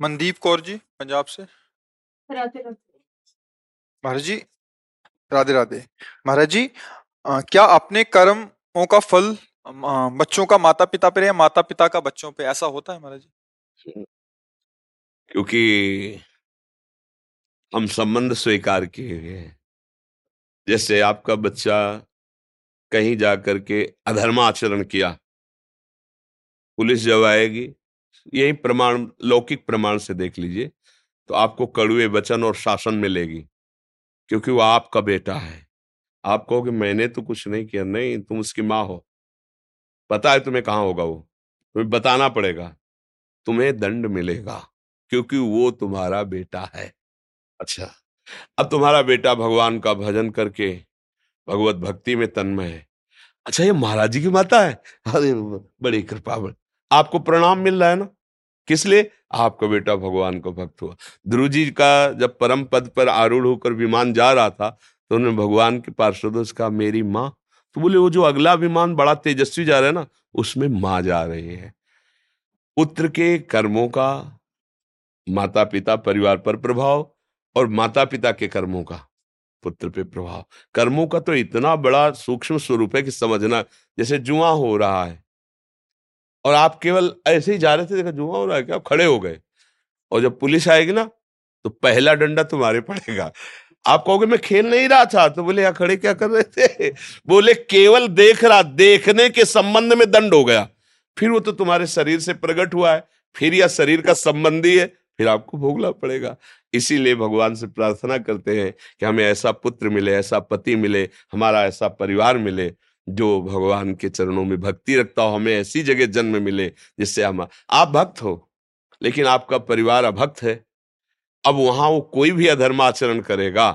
मनदीप कौर जी पंजाब से। राधे राधे। महाराज जी राधे राधे। महाराज जी अ, क्या अपने कर्मों का फल बच्चों का माता पिता पे या माता पिता का बच्चों पे? ऐसा होता है महाराज जी? क्योंकि हम संबंध स्वीकार किए हुए हैं। जैसे आपका बच्चा कहीं जा करके अधर्माचरण किया पुलिस जब आएगी यही प्रमाण, लौकिक प्रमाण से देख लीजिए तो आपको कड़ुए वचन और शासन मिलेगी, क्योंकि वो आपका बेटा है। आप कहोगे, मैंने तो कुछ नहीं किया, नहीं, तुम उसकी माँ हो। पता है तुम्हें कहाँ होगा वो? तुम्हें बताना पड़ेगा। तुम्हें दंड मिलेगा, क्योंकि वो तुम्हारा बेटा है। अच्छा अब तुम्हारा बेटा भगवान का भजन करके, भगवत भक्ति में तन्मय है। अच्छा ये महाराज जी की माता है? अरे, बड़ी कृपा बड़ी आपको प्रणाम मिल रहा है ना? किस लिए? आपका बेटा भगवान का भक्त हुआ। ध्रुव जी का जब परम पद पर आरूढ़ होकर विमान जा रहा था तो उन्होंने भगवान के पार्षदों से कहा, मेरी माँ। तो बोले, वो जो अगला विमान बड़ा तेजस्वी जा रहा है ना, उसमें माँ जा रही है। पुत्र के कर्मों का माता पिता परिवार पर प्रभाव और माता पिता के कर्मों का पुत्र पे प्रभाव। कर्मों का तो इतना बड़ा सूक्ष्म स्वरूप है कि समझना, जैसे जुआ हो रहा है। और आप केवल ऐसे ही जा रहे थे, देखा जुआ हो रहा है क्या आप खड़े हो गए। और जब पुलिस आएगी ना तो पहला डंडा तुम्हारे पड़ेगा। आप कहोगे, मैं खेल नहीं रहा था। तो बोले, यहाँ खड़े क्या कर रहे थे? बोले, केवल देख रहा, देखने के संबंध में दंड हो गया। फिर वो तो तुम्हारे शरीर से प्रकट हुआ है। फिर यह शरीर का संबंधी है, फिर आपको भोगना पड़ेगा। इसीलिए भगवान से प्रार्थना करते हैं कि हमें ऐसा पुत्र मिले, ऐसा पति मिले, हमारा ऐसा परिवार मिले। जो भगवान के चरणों में भक्ति रखता हो हमें ऐसी जगह जन्म मिले जिससे हम आप भक्त हो लेकिन आपका परिवार अभक्त है अब वहाँ वो कोई भी अधर्म आचरण करेगा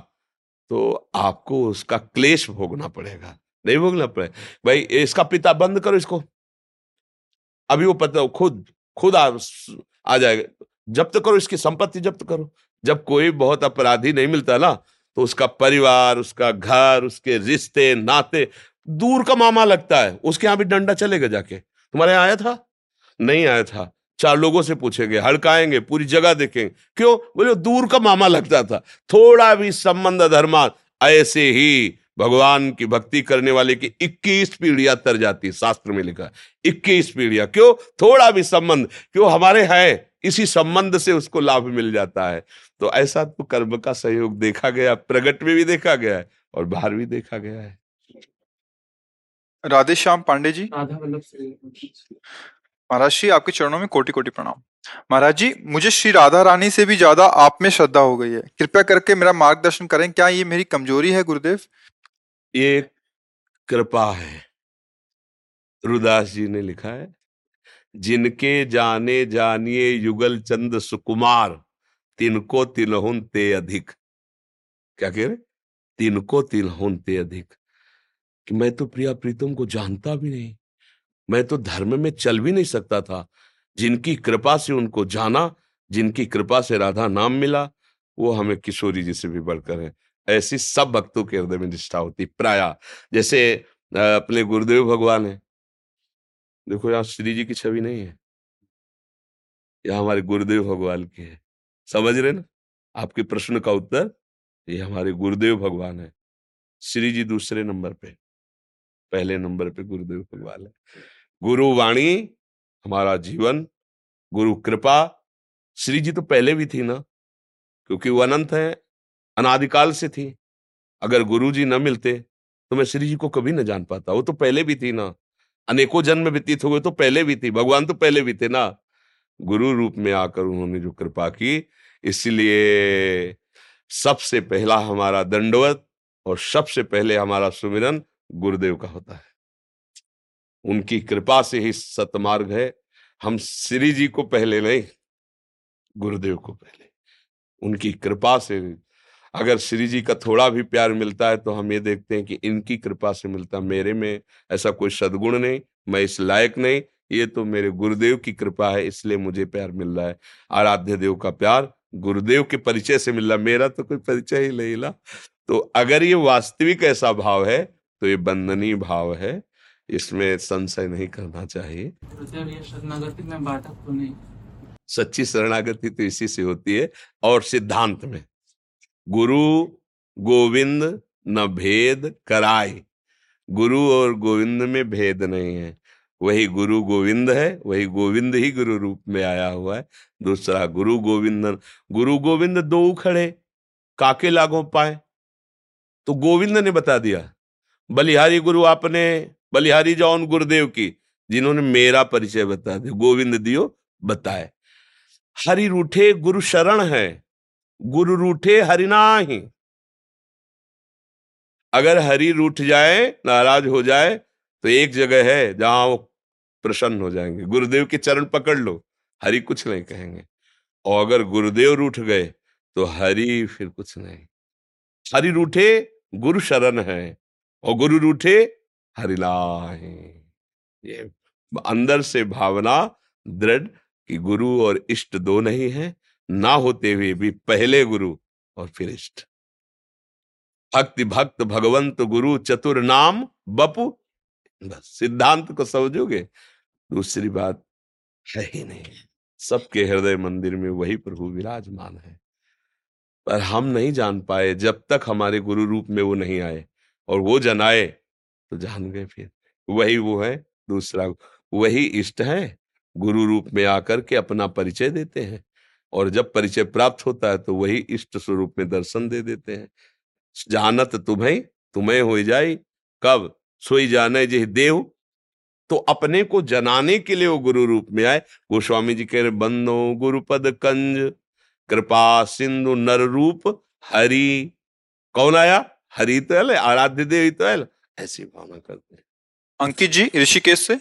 तो आपको उसका क्लेश भोगना पड़ेगा। नहीं भोगना पड़ेगा भाई इसका पिता बंद करो इसको। अभी वो पता खुद खुद आ, आ जाएगा जब्त करो इसकी संपत्ति जब्त करो। जब कोई बहुत अपराधी नहीं मिलता ना तो उसका परिवार उसका घर उसके रिश्ते नाते दूर का मामा लगता है, उसके यहाँ भी डंडा चलेगा जाके। तुम्हारे यहाँ आया था? नहीं आया था। चार लोगों से पूछेंगे हड़काएँगे, पूरी जगह देखेंगे क्यों? बोले, दूर का मामा लगता था। थोड़ा भी संबंध धर्मा ऐसे ही भगवान की भक्ति करने वाले की 21 पीढ़ियाँ तर जाती शास्त्र में लिखा है। 21 पीढ़ियाँ। क्यों? थोड़ा भी संबंध। क्यों? हमारे है, इसी संबंध से उसको लाभ मिल जाता है। तो ऐसा तो कर्म का सहयोग देखा गया, प्रगट में भी देखा गया है और बाहर भी देखा गया है। राधे श्याम पांडे जी। राधा वल्लभ महाराज जी आपके चरणों में कोटि कोटि प्रणाम। महाराज जी मुझे श्री राधा रानी से भी ज़्यादा आप में श्रद्धा हो गई है। कृपया करके मेरा मार्गदर्शन करें क्या ये मेरी कमज़ोरी है गुरुदेव? ये कृपा है। रुदास जी ने लिखा है जिनके जाने जानिए युगल चंद सुकुमार तिनको तिलहुन ते अधिक। क्या कह रहे? तिनको तिलहुन ते अधिक। कि मैं तो प्रिया प्रीतम को जानता भी नहीं। मैं तो धर्म में चल भी नहीं सकता था। जिनकी कृपा से उनको जाना, जिनकी कृपा से राधा नाम मिला, वो हमें किशोरी जी से भी बढ़कर है। ऐसी सब भक्तों के हृदय में निष्ठा होती, प्राय। जैसे अपने गुरुदेव भगवान है। देखो, यहाँ श्री जी की छवि नहीं है। यह हमारे गुरुदेव भगवान की है। समझ रहे ना? आपके प्रश्न का उत्तर, ये हमारे गुरुदेव भगवान है। श्री जी दूसरे नंबर पे। पहले नंबर पे गुरुदेव भगवान है। गुरु वाणी, हमारा जीवन, गुरु कृपा। श्री जी तो पहले भी थी ना, क्योंकि वो अनंत है, अनादिकाल से थी। अगर गुरु जी न मिलते तो मैं श्री जी को कभी ना जान पाता। वो तो पहले भी थी ना। अनेकों जन्म व्यतीत हो गए तो पहले भी थी। भगवान तो पहले भी थे ना। गुरु रूप में आकर उन्होंने जो कृपा की, इसलिए सबसे पहला हमारा दंडवत और सबसे पहले हमारा सुमिरन गुरुदेव का होता है। उनकी कृपा से ही सतमार्ग है। हम श्री जी को पहले नहीं, गुरुदेव को पहले। उनकी कृपा से अगर श्री जी का थोड़ा भी प्यार मिलता है तो हम ये देखते हैं कि इनकी कृपा से मिलता मेरे में ऐसा कोई सदगुण नहीं, मैं इस लायक नहीं, ये तो मेरे गुरुदेव की कृपा है, इसलिए मुझे प्यार मिल रहा है। आराध्य देव का प्यार, गुरुदेव के परिचय से मिल रहा मेरा तो कोई परिचय ही नहीं ला तो अगर ये वास्तविक ऐसा भाव है तो ये बंधनी भाव है, इसमें संशय नहीं करना चाहिए। शरणागति में सच्ची शरणागति तो इसी से होती है, और सिद्धांत में, गुरु गोविंद न भेद कराए। गुरु और गोविंद में भेद नहीं है, वही गुरु गोविंद है, वही गोविंद ही गुरु रूप में आया हुआ है। दूसरा, गुरु गोविंद गुरु गोविंद दो खड़े काके लागो पाए तो गोविंद ने बता दिया। बलिहारी गुरु आपने, बलिहारी जौन गुरुदेव की, जिन्होंने मेरा परिचय बता दिया, गोविंद दियो बताए। हरि रूठे गुरु शरण है, गुरु रूठे हरिनाही अगर हरि रूठ जाए, नाराज़ हो जाए तो एक जगह है जहाँ वो प्रसन्न हो जाएँगे। गुरुदेव के चरण पकड़ लो, हरि कुछ नहीं कहेंगे। और अगर गुरुदेव रूठ गए तो हरि फिर कुछ नहीं। हरि रूठे गुरु शरण है और गुरु रूठे हरिलाहे। ये अंदर से भावना दृढ़ कि गुरु और इष्ट दो नहीं है, ना होते हुए भी पहले गुरु और फिर इष्ट। भक्ति भक्त भगवंत गुरु चतुर नाम बपु। बस सिद्धांत को समझोगे, दूसरी बात है ही नहीं। सबके हृदय मंदिर में वही प्रभु विराजमान है। पर हम नहीं जान पाए जब तक हमारे गुरु रूप में वो नहीं आए। और वो जन आए तो जान गए फिर। वही वो है, दूसरा वही इष्ट है, गुरु रूप में आकर के अपना परिचय देते हैं। और जब परिचय प्राप्त होता है तो वही इष्ट स्वरूप में दर्शन दे देते हैं। जानत तुम्हें तुम्हें हो जाए, कब सोई जाने जिह देव। तो अपने को जनाने के लिए वो गुरु रूप में आए। गोस्वामी जी कह रहे, बंदो गुरुपद कंज, कृपा सिंधु नर रूप हरि। कौन आया? हरि तो है आराध्य देव तो है ऐसी भावना करते हैं। अंकित जी ऋषिकेश से?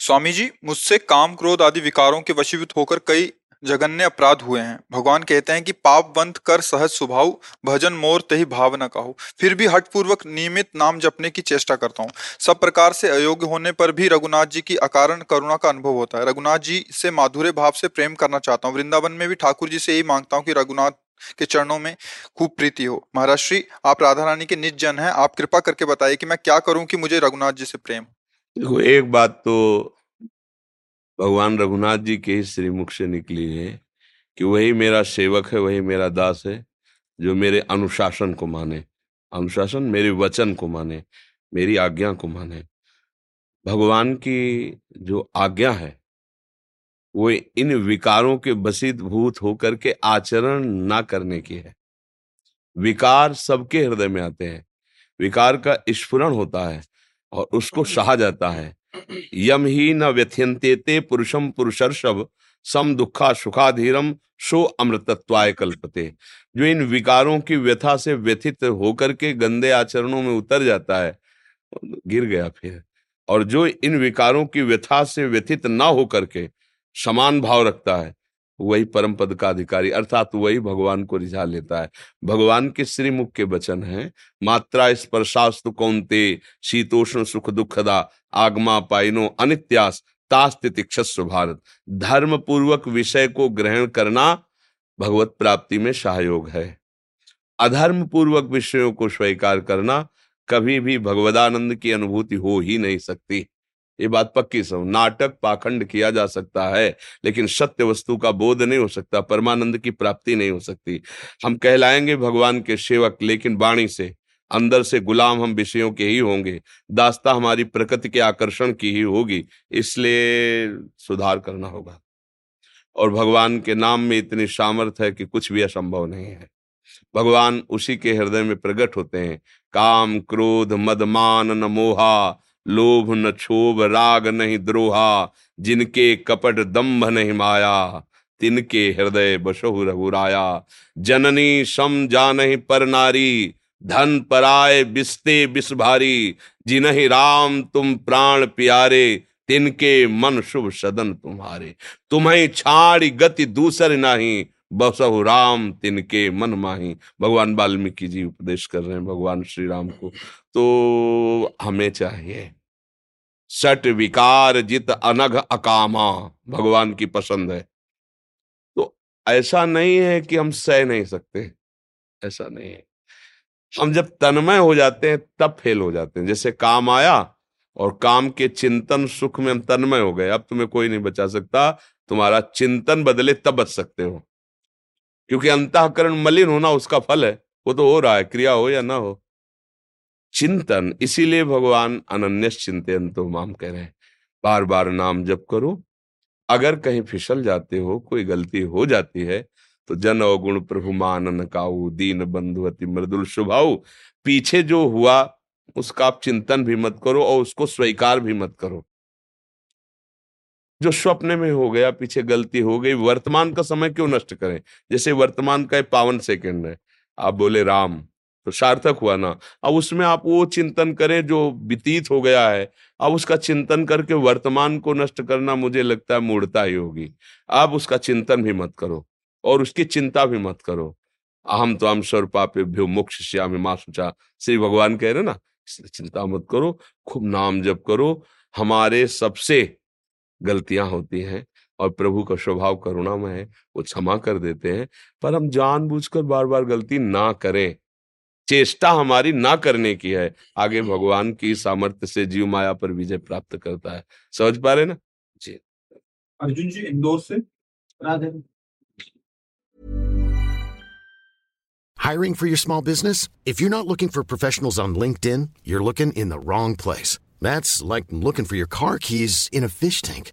स्वामी जी, मुझसे काम क्रोध आदि विकारों के वशीभूत होकर कई जघन्य अपराध हुए हैं। भगवान कहते हैं कि पाप बंद कर सहज स्वभाव, भजन मोर तही भाव न कहो फिर भी हट पूर्वक नियमित नाम जपने की चेष्टा करता हूँ। सब प्रकार से अयोग्य होने पर भी रघुनाथ जी की अकारण करुणा का अनुभव होता है। रघुनाथ जी से माधुर्य भाव से प्रेम करना चाहता हूँ। वृंदावन में भी ठाकुर जी से यही माँगता हूँ कि रघुनाथ के चरणों में खूब प्रीति हो। महाराज श्री, आप राधा रानी के निज जन है, आप कृपा करके बताइए कि मैं क्या करूँ कि मुझे रघुनाथ जी से प्रेम देखो, एक बात तो भगवान रघुनाथ जी के ही श्रीमुख से निकली है कि वही मेरा सेवक है, वही मेरा दास है, जो मेरे अनुशासन को माने। अनुशासन मेरे वचन को माने, मेरी आज्ञा को माने। भगवान की जो आज्ञा है वो इन विकारों के बसित भूत होकर के आचरण ना करने की है। विकार सबके हृदय में आते हैं। विकार का स्फुरण होता है और उसको सहा जाता है। यम ही न व्यथ्यंते पुरुषम पुरुषर्षभ, सम दुखा सुखाधीरम सो अमृतत्वाय कल्पते। जो इन विकारों की व्यथा से व्यथित होकर के गंदे आचरणों में उतर जाता है गिर गया फिर। और जो इन विकारों की व्यथा से व्यथित ना होकर के समान भाव रखता है, वही परम पद का अधिकारी, अर्थात वही भगवान को रिझा लेता है। भगवान के श्रीमुख के वचन है, मात्रा स्पर्शास्तु कौनते, शीतोष्ण सुख दुखदा, आगमा पाइनो अनित्यास तास्तिक्षस्व भारत। धर्म पूर्वक विषय को ग्रहण करना भगवत प्राप्ति में सहयोग है। अधर्म पूर्वक विषयों को स्वीकार करना कभी भी भगवदानंद की अनुभूति हो ही नहीं सकती। ये बात पक्की समझ नाटक पाखंड किया जा सकता है, लेकिन सत्य वस्तु का बोध नहीं हो सकता, परमानंद की प्राप्ति नहीं हो सकती। हम कहलाएँगे भगवान के सेवक, लेकिन वाणी से, अंदर से गुलाम हम विषयों के ही होंगे। दास्ता हमारी प्रकृति के आकर्षण की ही होगी, इसलिए सुधार करना होगा। और भगवान के नाम में इतनी सामर्थ्य है कि कुछ भी असंभव नहीं है। भगवान उसी के हृदय में प्रकट होते हैं। काम, क्रोध मदमान न मोहा लोभ न क्षोभ राग नहीं द्रोहा, जिनके कपट दम्भ नहीं माया, तिनके हृदय बसहु रघुराया जननी सम जा नहीं पर नारी, धन पराय बिस्ते बिस भारी। जिन्हि राम तुम प्राण प्यारे, तिनके मन शुभ सदन तुम्हारे। तुम्हें छाड़ी गति दूसर नहीं, बसहु राम तिनके मन माही। भगवान वाल्मीकि जी उपदेश कर रहे हैं, भगवान श्री राम को। तो हमें चाहिए। सट विकार जित अनघ अकामा, भगवान की पसंद है। तो ऐसा नहीं है कि हम सह नहीं सकते। ऐसा नहीं है। हम जब तन्मय हो जाते हैं, तब फेल हो जाते हैं। जैसे काम आया और काम के चिंतन सुख में हम तन्मय हो गए। अब तुम्हें कोई नहीं बचा सकता। तुम्हारा चिंतन बदले तब बच सकते हो। क्योंकि अंतकरण मलिन होना उसका फल है। वो तो हो रहा है। क्रिया हो या ना हो। चिंतन, इसीलिए भगवान अनन्य चिंतन तो माम कह रहे हैं। बार बार नाम जप करो। अगर कहीं फिसल जाते हो, कोई गलती हो जाती है तो जन अवगुण प्रभु मानन काऊ, दीन बंधुवती मृदुल स्वभाव पीछे जो हुआ, उसका आप चिंतन भी मत करो और उसको स्वीकार भी मत करो। जो स्वप्न में हो गया, पीछे गलती हो गई, वर्तमान का समय क्यों नष्ट करें? जैसे वर्तमान का पावन सेकंड है। आप बोले, राम तो सार्थक हुआ ना। अब उसमें आप वो चिंतन करें जो व्यतीत हो गया है, अब उसका चिंतन करके वर्तमान को नष्ट करना मुझे लगता है मूर्ता ही होगी। आप उसका चिंतन भी मत करो और उसकी चिंता भी मत करो। अहम तो हम स्वरूपाप्यो मोक्ष श्याम माँ सुचा, श्री भगवान कह रहे ना, इसलिए चिंता मत करो, खूब नाम जप करो। हमारे सबसे गलतियाँ होती हैं और प्रभु का स्वभाव करुणामय है, वो क्षमा कर देते हैं, पर हम जानबूझकर बार बार गलती ना करें। चेष्टा हमारी ना करने की है आगे भगवान की सामर्थ्य से जीव माया पर विजय प्राप्त करता है समझ पा रहे ना जी अर्जुन जी इंदौर से Radhe Hiring for your small business? If you're not looking for professionals on LinkedIn, you're looking in the wrong place. That's like looking for your car keys in a fish tank.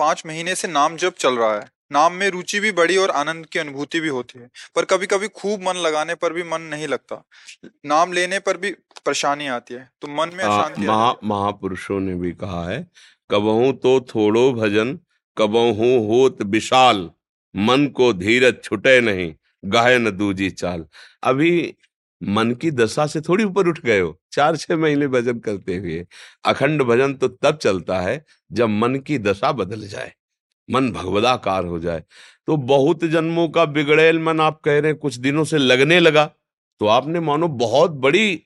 पाँच महीने से नाम जप चल रहा है। नाम में रुचि भी बढ़ी और आनंद की अनुभूति भी होती है पर कभी कभी खूब मन लगाने पर भी मन नहीं लगता। नाम लेने पर भी परेशानी आती है तो मन में अशांति महा महापुरुषों ने भी कहा है कबहू तो थोड़ो भजन कबहू होत विशाल मन को धीरज छुटे नहीं गाय न दूजी चाल। अभी मन की दशा से थोड़ी ऊपर उठ गए हो। चार छह महीने भजन करते हुए। अखंड भजन तो तब चलता है, जब मन की दशा बदल जाए। मन भगवदाकार हो जाए। तो बहुत जन्मों का बिगड़ेल मन, आप कह रहे हैं, कुछ दिनों से लगने लगा। तो आपने मानो बहुत बड़ी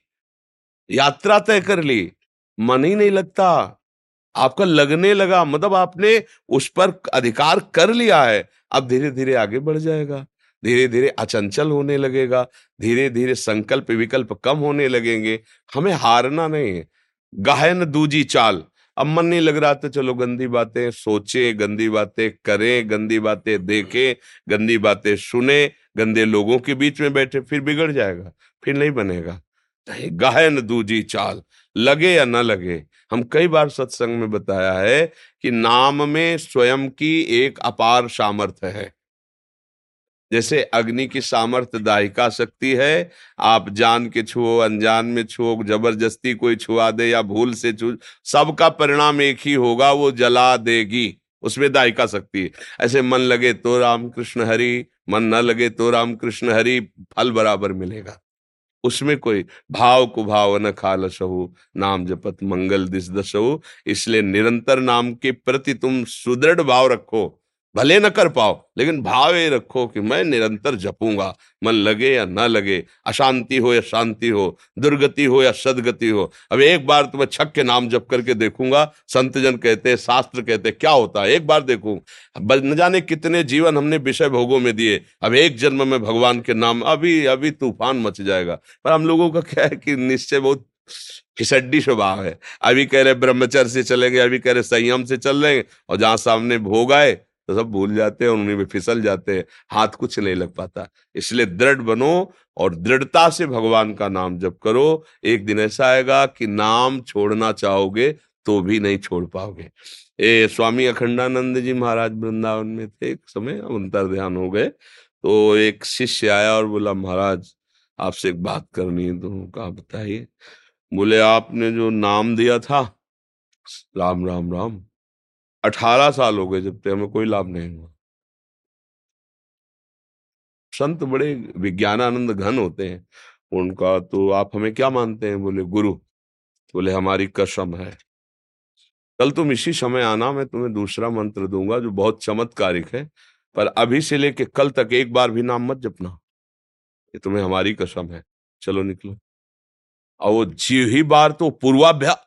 यात्रा तय कर ली। मन ही नहीं लगता। आपका लगने लगा मतलब आपने उस पर अधिकार कर लिया है। अब धीरे धीरे आगे बढ़ जाएगा। धीरे धीरे अचंचल होने लगेगा धीरे धीरे संकल्प विकल्प कम होने लगेंगे। हमें हारना नहीं है। गायन दूजी चाल। अब मन नहीं लग रहा तो चलो गंदी बातें सोचे, गंदी बातें करें, गंदी बातें देखें, गंदी बातें सुने, गंदे लोगों के बीच में बैठे, फिर बिगड़ जाएगा, फिर नहीं बनेगा। गहन दूजी चाल, लगे या ना लगे। हम कई बार सत्संग में बताया है कि नाम में स्वयं की एक अपार सामर्थ्य है। जैसे अग्नि की सामर्थ्य दाहिका शक्ति है, आप जान के छुओ, अनजान में छुओ, ज़बरदस्ती कोई छुआ दे या भूल से छू, सबका परिणाम एक ही होगा, वो जला देगी। उसमें दायिका शक्ति है। ऐसे मन लगे तो राम कृष्ण हरि, मन न लगे तो राम कृष्ण हरि, फल बराबर मिलेगा। उसमें कोई भाव को भाव न खाल सहु नाम जपत मंगल दिस दसहु, इसलिए निरंतर नाम के प्रति तुम सुदृढ़ भाव रखो। भले न कर पाओ, लेकिन भाव ये रखो कि मैं निरंतर जपूँगा। मन लगे या न लगे, अशांति हो या शांति हो, दुर्गति हो या सदगति हो। अब एक बार तो मैं छक के नाम जप करके देखूँगा संत जन कहते शास्त्र कहते हैं, क्या होता है? एक बार देखूँ। न जाने कितने जीवन हमने विषय भोगों में दिए। अब एक जन्म में भगवान के नाम, अभी अभी तूफ़ान मच जाएगा। पर हम लोगों का क्या है कि निश्चय बहुत फिसड्डी स्वभाव है। अभी कह रहे ब्रह्मचर्य से चलेंगे, अभी कह रहे संयम से चल रहे और जहाँ सामने भोग आए तो सब भूल जाते हैं उन्हीं में फिसल जाते हैं। हाथ कुछ नहीं लग पाता। इसलिए दृढ़ बनो और दृढ़ता से भगवान का नाम जप करो। एक दिन ऐसा आएगा कि नाम छोड़ना चाहोगे तो भी नहीं छोड़ पाओगे। ए, स्वामी अखंडानंद जी महाराज वृंदावन में थे एक समय अंतर ध्यान हो गए। तो एक शिष्य आया और बोला, महाराज, आपसे एक बात करनी है तो कहा बताइए। बोले, आपने जो नाम दिया था, राम राम राम अठारह साल हो गए जब तक हमें कोई लाभ नहीं हुआ। संत बड़े विज्ञानानंद घन होते हैं। उनका तो आप हमें क्या मानते हैं? बोले, गुरु, बोले, हमारी कसम है। कल तुम इसी समय आना, मैं तुम्हें दूसरा मंत्र दूँगा जो बहुत चमत्कारिक है, पर अभी से लेके कल तक एक बार भी नाम मत जपना। ये तुम्हें हमारी कसम है। चलो निकलो। और वो जी ही बार तो पूर्वाभ्यास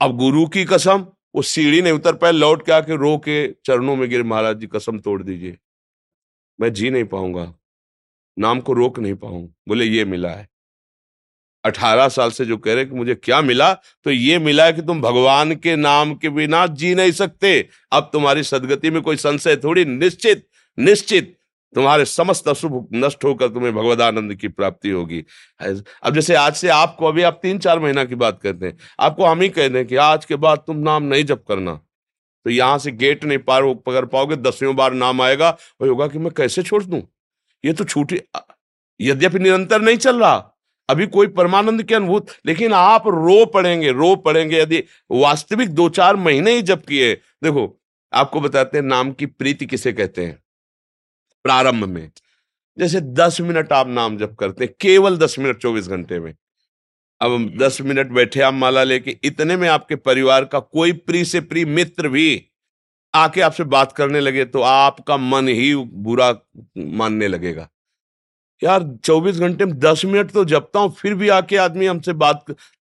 अब गुरु की कसम वो सीढ़ी नहीं उतर पाए लौट के आके रो के चरणों में गिर, महाराज जी, कसम तोड़ दीजिए। मैं जी नहीं पाऊँगा। नाम को रोक नहीं पाऊँगा बोले, ये मिला है। अठारह साल से जो कह रहे कि मुझे क्या मिला? तो ये मिला है कि तुम भगवान के नाम के बिना जी नहीं सकते। अब तुम्हारी सदगति में कोई संशय थोड़ी? निश्चित निश्चित। तुम्हारे समस्त अशुभ नष्ट होकर तुम्हें भगवदानंद की प्राप्ति होगी। अब जैसे आज से आपको, अभी आप तीन चार महीना की बात करते हैं, आपको हम ही कह दें कि आज के बाद तुम नाम नहीं जप करना। तो यहाँ से गेट नहीं पार पकड़ पाओगे, दसवीं बार नाम आएगा, वही होगा कि मैं कैसे छोड़ दू? ये तो छूटी यद्यपि निरंतर नहीं चल रहा, अभी कोई परमानंद की अनुभूत, लेकिन आप रो पड़ेंगे रो पड़ेंगे, यदि वास्तविक दो चार महीने ही जब किए। देखो, आपको बताते हैं नाम की प्रीति किसे कहते हैं? प्रारंभ में। जैसे दस मिनट आप नाम जप करते हैं, केवल दस मिनट चौबीस घंटे में। अब दस मिनट बैठे, आप माला लेके, इतने में आपके परिवार का कोई प्री से प्री मित्र भी आके आपसे बात करने लगे तो आपका मन ही बुरा मानने लगेगा। यार, चौबीस घंटे में दस मिनट तो जपता हूँ, फिर भी आके आदमी हमसे बात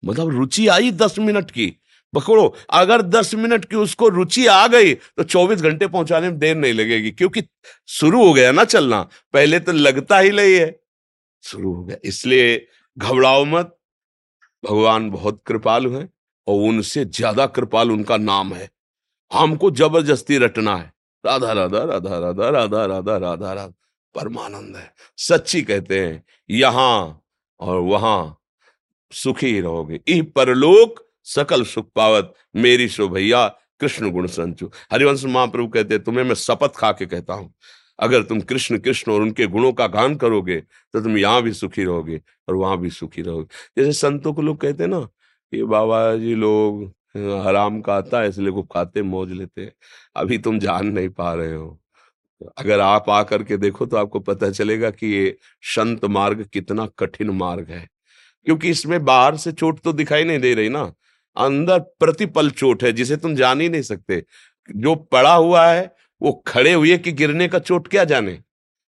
मतलब रुचि आई दस मिनट की? पकड़ो, अगर दस मिनट की उसको रुचि आ गई तो चौबीस घंटे पहुँचाने में देर नहीं लगेगी, क्योंकि शुरू हो गया ना चलना, पहले तो लगता ही नहीं है। शुरू हो गया, इसलिए घबराओ मत, भगवान बहुत कृपालु है, और उनसे ज़्यादा कृपाल उनका नाम है। हमको ज़बरदस्ती रटना है। राधा राधा राधा राधा राधा राधा राधा राधा, परमानंद है। सच्ची कहते हैं, यहाँ और वहाँ सुखी रहोगे। इ परलोक सकल सुख पावत, मेरी सो भैया, कृष्ण गुण संचु। हरिवंश महाप्रभु कहते तुम्हें मैं शपथ खा के कहता हूँ। अगर तुम कृष्ण कृष्ण और उनके गुणों का गान करोगे तो तुम यहाँ भी सुखी रहोगे और वहाँ भी सुखी रहोगे। जैसे संतों को लोग कहते हैं ना, ये बाबा जी लोग, हराम का आता है, इसलिए को खाते, मौज लेते हैं। अभी तुम जान नहीं पा रहे हो। अगर आप आकर के देखो तो आपको पता चलेगा कि ये संत मार्ग कितना कठिन मार्ग है। क्योंकि इसमें बाहर से चोट तो दिखाई नहीं दे रही ना। अंदर प्रतिपल चोट है, जिसे तुम जान ही नहीं सकते। जो पड़ा हुआ है, वो खड़े हुए कि गिरने का चोट क्या जाने?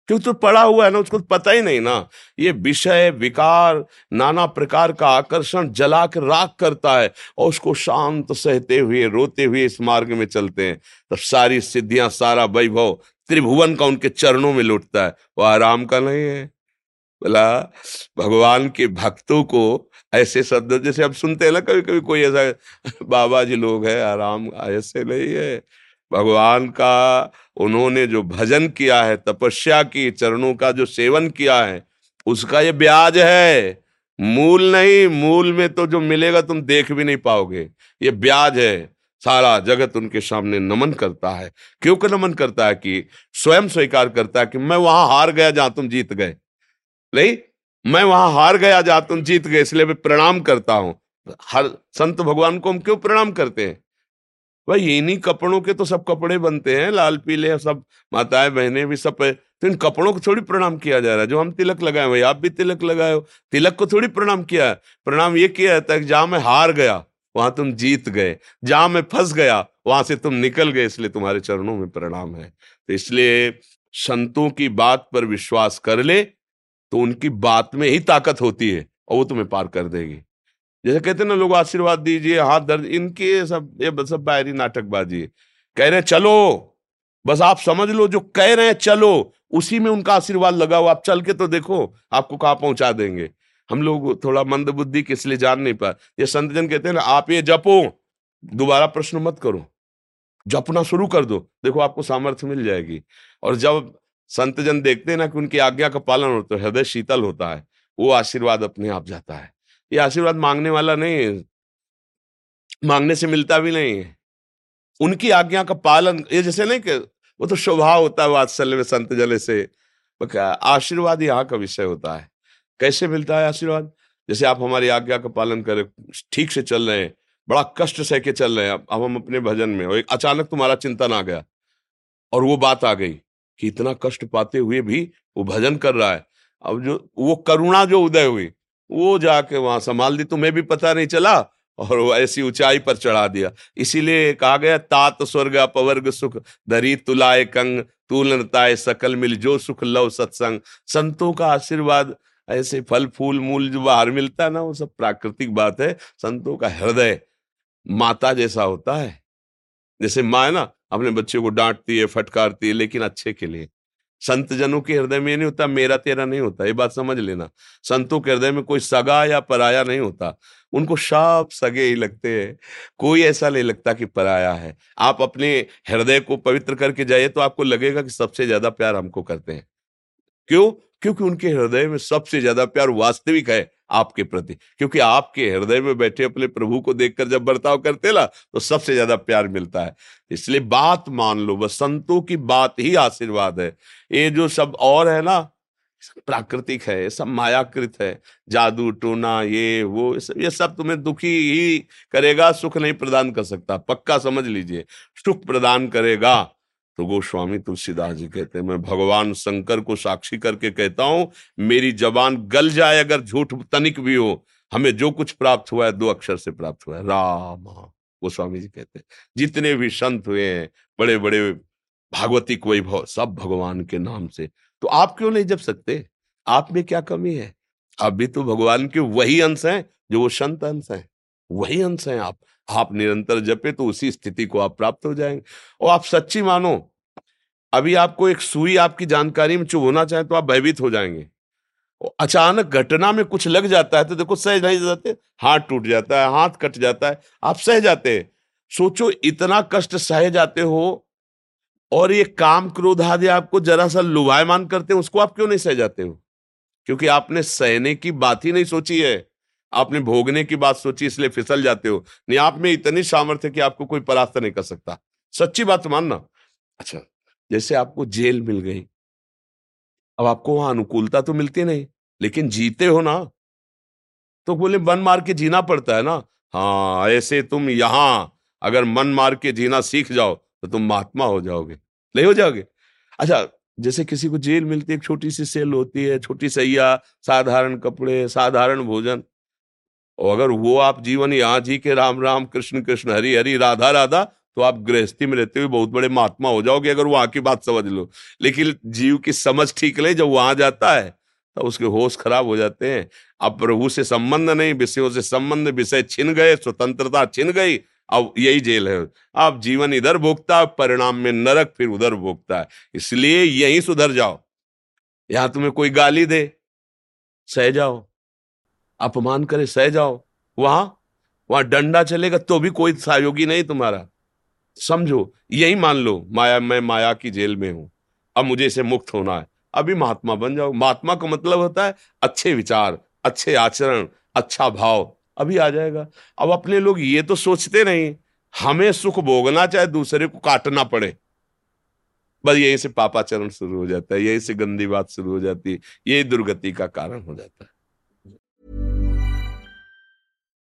क्योंकि तो पड़ा हुआ है ना, उसको पता ही नहीं ना। ये विषय, विकार, नाना प्रकार का आकर्षण जला कर राख करता है और उसको शांत सहते हुए, रोते हुए इस मार्ग में चलते हैं। तो सारी सिद्धियाँ, सारा वैभव त्रिभुवन का उनके चरणों में लुटता है। वो आराम का नहीं है। बोला भगवान के भक्तों को ऐसे शब्द जैसे अब सुनते हैं ना कभी कभी कोई ऐसा, बाबा जी लोग है, आराम, ऐसे नहीं है। भगवान का, उन्होंने जो भजन किया है, तपस्या की, चरणों का जो सेवन किया है, उसका ये ब्याज है। मूल नहीं, मूल में तो जो मिलेगा तुम देख भी नहीं पाओगे। ये ब्याज है। सारा जगत उनके सामने नमन करता है। क्यों कर नमन करता है कि, स्वयं स्वीकार करता है कि मैं वहाँ हार गया जहाँ तुम जीत गए? नहीं? मैं वहाँ हार गया जहाँ तुम जीत गए, इसलिए मैं प्रणाम करता हूँ। हर संत भगवान को हम क्यों प्रणाम करते हैं? भाई, इन्हीं कपड़ों के तो सब कपड़े बनते हैं, लाल, पीले, सब माताएँ, बहनें भी सब तो इन कपड़ों को थोड़ी प्रणाम किया जा रहा है। जो हम तिलक लगाए, भाई, आप भी तिलक लगाए हो। तिलक को थोड़ी प्रणाम किया है। प्रणाम ये किया जाता है कि जहाँ मैं हार गया, वहाँ तुम जीत गए। जहाँ मैं फंस गया, वहाँ से तुम निकल गए, इसलिए तुम्हारे चरणों में प्रणाम है। तो इसलिए संतों की बात पर विश्वास कर ले तो उनकी बात में ही ताकत होती है और वो तुम्हें पार कर देगी। जैसे कहते हैं ना, लोग आशीर्वाद दीजिए, हाथ दर्द इनके सब, ये सब बाहरी नाटकबाजी कह रहे हैं, चलो, बस आप समझ लो, जो कह रहे हैं, चलो, उसी में उनका आशीर्वाद लगा हो आप चल के तो देखो, आपको कहाँ पहुँचा देंगे। हम लोग थोड़ा मंद बुद्धि के इसलिए जान नहीं पा ये संत जन कहते हैं ना, आप ये जपो, दोबारा प्रश्न मत करो। जपना शुरू कर दो, देखो आपको सामर्थ्य मिल जाएगी। और जब संत जन देखते हैं ना कि उनकी आज्ञा का पालन होता है, हृदय शीतल होता है, वो आशीर्वाद अपने आप जाता है। ये आशीर्वाद मांगने वाला नहीं है, मांगने से मिलता भी नहीं है। उनकी आज्ञा का पालन, ये जैसे नहीं कि वो तो स्वभाव होता है वात्सल्य में संत जले से आशीर्वाद यहाँ का विषय होता है। कैसे मिलता है आशीर्वाद? जैसे आप हमारी आज्ञा का पालन करें, ठीक से चल रहे हैं, बड़ा कष्ट सह के चल रहे हैं, अब हम अपने भजन में, और एक अचानक तुम्हारा चिंतन आ गया, और वो बात आ गई। कि इतना कष्ट पाते हुए भी वो भजन कर रहा है। अब जो, वो करुणा जो उदय हुई, वो जाके वहाँ संभाल दी तुम्हें भी पता नहीं चला और वो ऐसी ऊंचाई पर चढ़ा दिया। इसीलिए कहा गया, तात स्वर्ग अपवर्ग सुख धरी तुलाए कंग तूलनताए सकल मिल, जो सुख लव सत्संग। संतों का आशीर्वाद, ऐसे फल, फूल, मूल जो बाहर मिलता है ना, वो सब प्राकृतिक बात है। संतों का हृदय माता जैसा होता है। जैसे माँ है ना अपने बच्चे को डांटती है, फटकारती है, लेकिन अच्छे के लिए। संत जनों के हृदय में नहीं होता, मेरा तेरा नहीं होता, ये बात समझ लेना। संतों के हृदय में कोई सगा या पराया नहीं होता। उनको साफ़ सगे ही लगते हैं। कोई ऐसा नहीं लगता कि पराया है। आप अपने हृदय को पवित्र करके जाइए तो आपको लगेगा कि सबसे ज़्यादा प्यार हमको करते हैं। क्यों? क्योंकि उनके हृदय में सबसे ज़्यादा प्यार वास्तविक है आपके प्रति। क्योंकि आपके हृदय में बैठे अपने प्रभु को देखकर जब बर्ताव करते ना तो सबसे ज़्यादा प्यार मिलता है। इसलिए बात मान लो बस संतों की बात ही आशीर्वाद है। ये जो सब और है ना प्राकृतिक है ये सब मायाकृत है। जादू टोना ये वो ये सब, ये सब तुम्हें दुखी ही करेगा सुख नहीं प्रदान कर सकता। पक्का समझ लीजिए सुख प्रदान करेगा। तो गोस्वामी तुलसीदास जी कहते हैं, मैं भगवान शंकर को साक्षी करके कहता हूँ, मेरी जबान गल जाए अगर झूठ तनिक भी हो, हमें जो कुछ प्राप्त हुआ है, दो अक्षर से प्राप्त हुआ है। राम। गोस्वामी जी कहते हैं, जितने भी संत हुए हैं बड़े बड़े भागवतिक वैभव, सब भगवान के नाम से। तो आप क्यों नहीं जप सकते? आप में क्या कमी है? आप भी तो भगवान के वही अंश हैं, जो वो संत अंश हैं। वही अंश हैं आप। आप निरंतर जपे तो उसी स्थिति को आप प्राप्त हो जाएँगे। और आप सच्ची मानो अभी आपको एक सुई आपकी जानकारी में चुभोना चाहे तो आप भयभीत हो जाएँगे। अचानक घटना में कुछ लग जाता है तो देखो सह नहीं जाते, हाथ टूट जाता है, हाथ कट जाता है, आप सह जाते हैं। सोचो इतना कष्ट सह जाते हो और ये काम क्रोध आदि आपको जरा सा लुभायमान करते हैं, उसको आप क्यों नहीं सह जाते हो? क्योंकि आपने सहने की बात ही नहीं सोची है। आपने भोगने की बात सोची, इसलिए फिसल जाते हो। नहीं, आप में इतनी सामर्थ्य कि आपको कोई परास्त नहीं कर सकता। सच्ची बात मानना। अच्छा जैसे आपको जेल मिल गई। अब आपको वहाँ अनुकूलता तो मिलती नहीं, लेकिन जीते हो ना। तो बोले, मन मार के जीना पड़ता है ना? हाँ ऐसे तुम यहाँ, अगर मन मार के जीना सीख जाओ तो तुम महात्मा हो जाओगे। नहीं हो जाओगे? अच्छा जैसे किसी को जेल मिलती है छोटी सी सेल होती है, छोटी सैया, साधारण कपड़े, साधारण भोजन। और अगर वो आप जीवन यहाँ जी के राम राम, कृष्ण कृष्ण, हरि हरि, राधा राधा तो आप गृहस्थी में रहते हुए बहुत बड़े महात्मा हो जाओगे अगर वहाँ की बात समझ लो। लेकिन जीव की समझ ठीक ले जब वहाँ जाता है तो उसके होश खराब हो जाते हैं। अब प्रभु से संबंध नहीं, विषयों से संबंध, विषय छिन गए, स्वतंत्रता छिन गई, अब यही जेल है। आप जीवन इधर भोगता, परिणाम में नरक फिर उधर भोगता है। इसलिए यही सुधर जाओ। यहाँ तुम्हें कोई गाली दे, सह जाओ। अपमान करे, सह जाओ। वहाँ वहाँ डंडा चलेगा तो भी कोई सहयोगी नहीं तुम्हारा। समझो, यही मान लो, माया, मैं माया की जेल में हूँ। अब मुझे इसे मुक्त होना है। अभी महात्मा बन जाओ। महात्मा का मतलब होता है अच्छे विचार, अच्छे आचरण अच्छा भाव। अभी आ जाएगा। अब अपने लोग ये तो सोचते नहीं। हमें सुख भोगना चाहे दूसरे को काटना पड़े। बस यही से पापाचरण शुरू हो जाता है, यही से गंदी बात शुरू हो जाती है, यही दुर्गति का कारण हो जाता है।